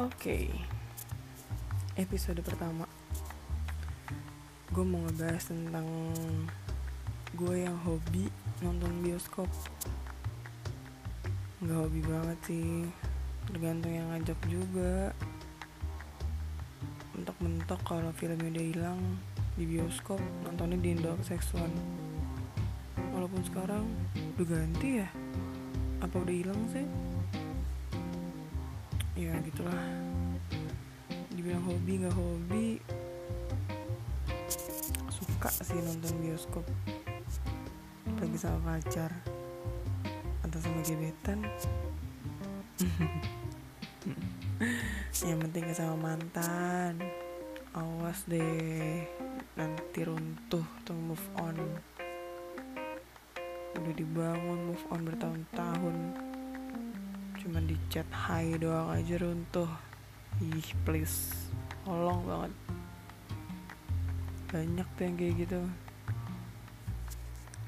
Oke, episode pertama. Gue mau ngebahas tentang Gue yang hobi nonton bioskop. Gak hobi banget sih. Tergantung yang ngajak juga. Mentok-mentok kalau filmnya udah hilang Di bioskop nontonnya di Indo Access One. Walaupun sekarang udah ganti ya. Apa udah hilang sih? Ya gitulah. Dibilang hobi nggak hobi suka sih nonton bioskop. Lagi sama pacar atau sama gebetan. Yang penting gak sama mantan. Awas deh nanti runtuh tuh move on. Udah dibangun move on bertahun-tahun cuman di chat hai doang aja runtuh. Ih please. Tolong banget. Banyak tuh yang kayak gitu.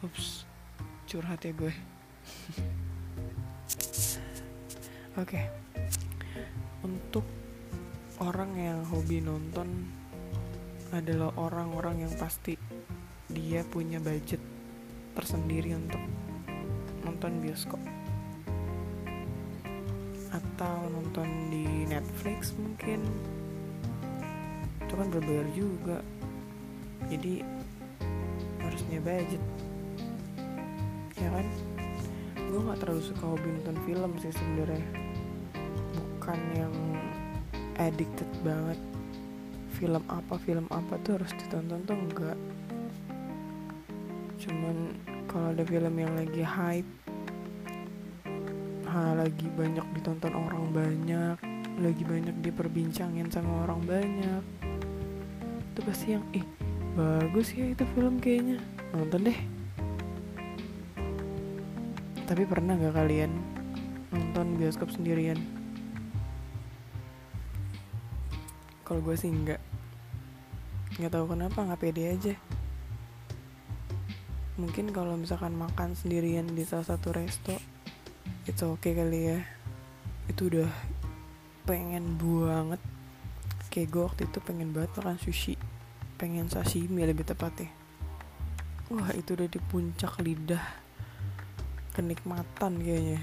Ups curhat ya gue. Oke. Untuk orang yang hobi nonton adalah orang-orang yang pasti dia punya budget tersendiri untuk nonton bioskop atau nonton di Netflix mungkin. Itu kan berbayar juga. Jadi harus punya budget. Ya kan? Gue nggak terlalu suka hobi nonton film sih sebenarnya. Bukan yang addicted banget. Film apa film apa tuh harus ditonton tuh enggak cuman kalau ada film yang lagi hype ha, lagi banyak ditonton orang banyak lagi banyak diperbincangin sama orang banyak. Itu pasti yang ih bagus ya itu film kayaknya. Nonton deh. Tapi pernah gak kalian nonton bioskop sendirian? Kalau gue sih enggak nggak tahu kenapa nggak pede aja. Mungkin kalau misalkan makan sendirian di salah satu resto itu oke okay kali ya. Itu udah pengen banget. Kayak gue waktu itu pengen banget makan sushi. Pengen sashimi lebih tepatnya. Wah itu udah di puncak lidah kenikmatan kayaknya.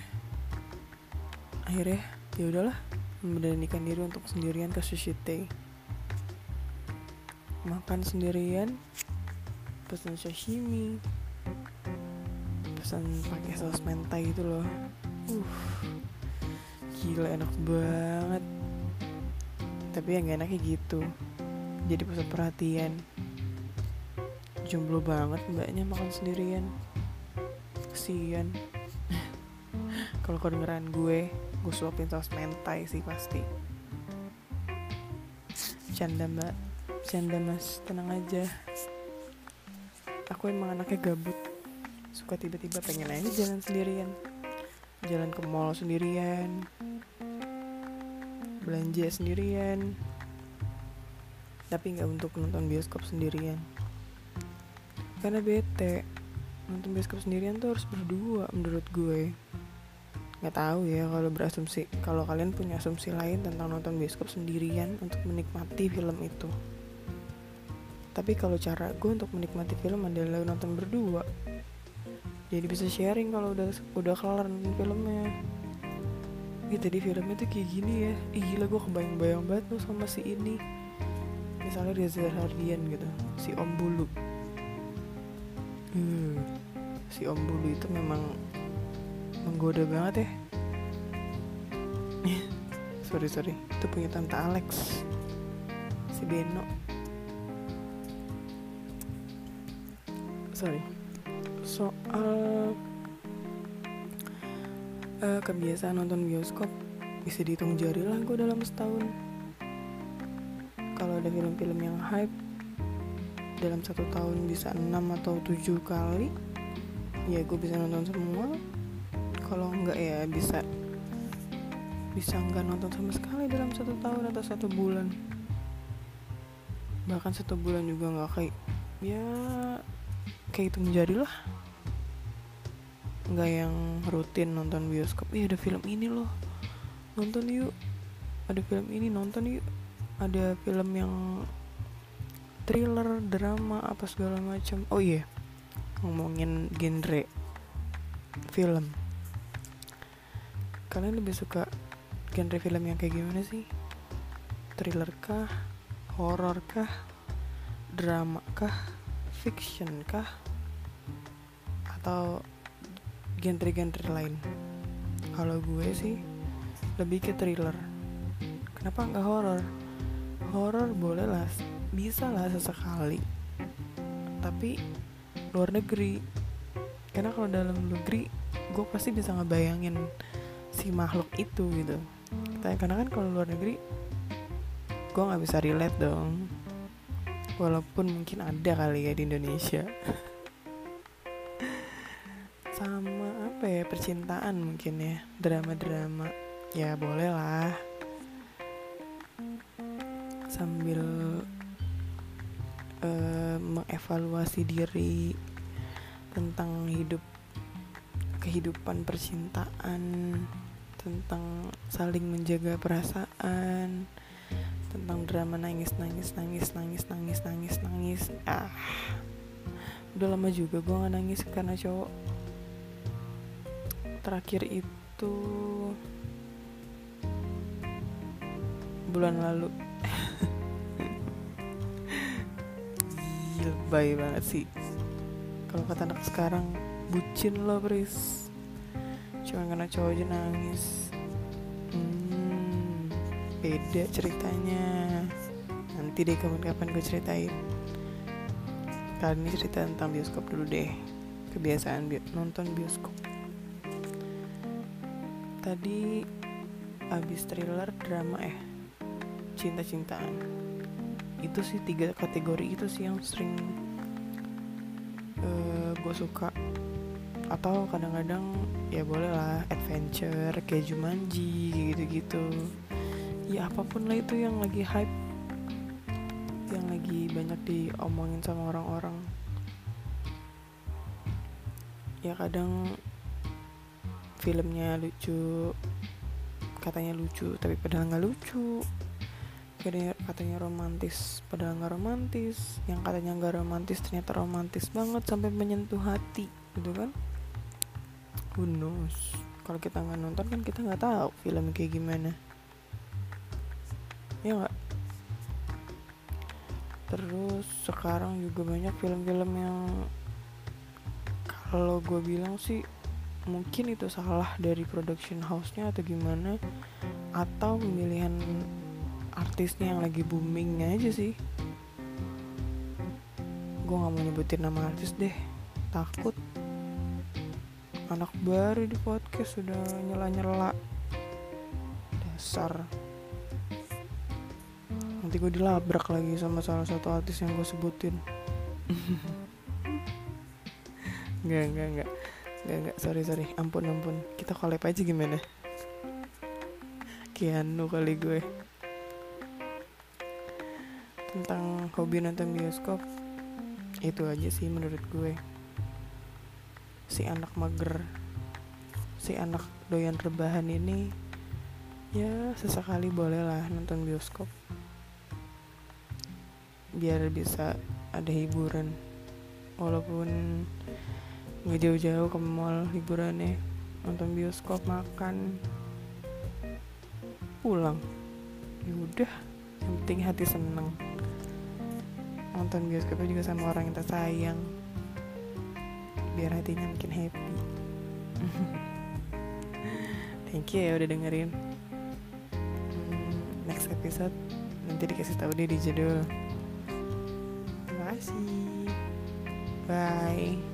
Akhirnya ya udahlah memberanikan diri untuk sendirian ke sushi tei makan sendirian pesan sashimi pesan pakai saus mentai gitu loh uh gila enak banget. Tapi yang gak enaknya gitu. Jadi pusat perhatian. Jomblo banget mbaknya makan sendirian. Kesian. Kalau kedengeran gue gue suapin saus mentai sih pasti. Canda mbak. Canda mas. Tenang aja. Aku emang anaknya gabut. Suka tiba-tiba pengen aja jalan sendirian jalan ke mall sendirian belanja sendirian tapi nggak untuk nonton bioskop sendirian. Karena bete nonton bioskop sendirian tuh harus berdua menurut gue. Nggak tahu ya kalau berasumsi kalau kalian punya asumsi lain tentang nonton bioskop sendirian untuk menikmati film itu. Tapi kalau cara gue untuk menikmati film adalah nonton berdua jadi bisa sharing kalau udah udah kelar filmnya. Ih tadi filmnya tuh kayak gini ya. Ih gila gue kebayang-bayang banget tuh sama si ini. Misalnya Reza Hardian gitu Si Om Bulu. Uh, Si Om Bulu itu memang Menggoda banget ya. Sorry sorry. Itu punya Tante Alex Si Beno. Sorry soal uh, kebiasaan nonton bioskop. Bisa dihitung jari lah gue dalam setahun. Kalau ada film-film yang hype dalam satu tahun bisa enam atau tujuh kali ya gue bisa nonton semua. Kalau enggak ya bisa bisa enggak nonton sama sekali dalam satu tahun atau satu bulan. Bahkan satu bulan juga nggak kayak ya kayak hitung jari lah. Nggak yang rutin nonton bioskop. Iya ada film ini loh. Nonton yuk. Ada film ini nonton yuk. Ada film yang thriller drama apa segala macam. Oh iya ngomongin genre film. Kalian lebih suka genre film yang kayak gimana sih? Thriller kah? Horror kah? Drama kah fiction kah? Atau genre-genre lain? Kalau gue sih lebih ke thriller. Kenapa nggak horror? Horror boleh lah bisa lah sesekali. Tapi luar negeri. Karena kalau dalam negeri gue pasti bisa ngebayangin si makhluk itu gitu. Karena kan kalau luar negeri gue nggak bisa relate dong walaupun mungkin ada kali ya di Indonesia. Sama apa ya percintaan mungkin ya. Drama-drama. Ya boleh lah sambil uh, mengevaluasi diri tentang hidup kehidupan percintaan tentang saling menjaga perasaan tentang drama nangis nangis nangis nangis nangis nangis nangis. Ah. Udah lama juga gue gak nangis karena cowok. Terakhir itu bulan lalu. Lebay banget sih. Kalau kata anak sekarang bucin lo Pris. Cuma karena cowok aja nangis beda ceritanya. Nanti deh kapan-kapan gue ceritain. Kali ini cerita tentang bioskop dulu deh. Kebiasaan bi nonton bioskop. Tadi abis thriller drama eh cinta-cintaan. Itu sih tiga kategori itu sih yang sering uh, gue suka. Atau kadang-kadang ya boleh lah adventure kayak Jumanji gitu-gitu ya apa pun lah itu yang lagi hype yang lagi banyak diomongin sama orang-orang. Ya kadang filmnya lucu katanya lucu tapi padahal nggak lucu. Katanya, katanya romantis padahal nggak romantis. Yang katanya nggak romantis ternyata romantis banget sampai menyentuh hati gitu kan? Who knows? Kalau kita nggak nonton kan kita nggak tahu film kayak gimana ya nggak? Terus sekarang juga banyak film-film yang kalau gue bilang sih mungkin itu salah dari production house-nya atau gimana atau pemilihan artisnya yang lagi booming aja sih. Gue nggak mau nyebutin nama artis deh takut. Anak baru di podcast sudah nyela-nyela. Dasar nanti gue dilabrak lagi sama salah satu artis yang gue sebutin. Enggak, enggak, enggak Gak, gak, sorry, sorry. Ampun, ampun. Kita collab aja gimana? Kianu kali gue. Tentang hobi nonton bioskop. Itu aja sih menurut gue. Si anak mager. Si anak doyan rebahan ini Ya sesekali boleh lah nonton bioskop Biar bisa ada hiburan. Walaupun nggak jauh-jauh ke mall liburannya nonton bioskop makan pulang. Ya udah yang penting hati seneng. Nonton bioskopnya juga sama orang yang tersayang biar hatinya makin happy. Thank you ya udah dengerin. Hmm, next episode nanti dikasih tahu deh di judul kasih bye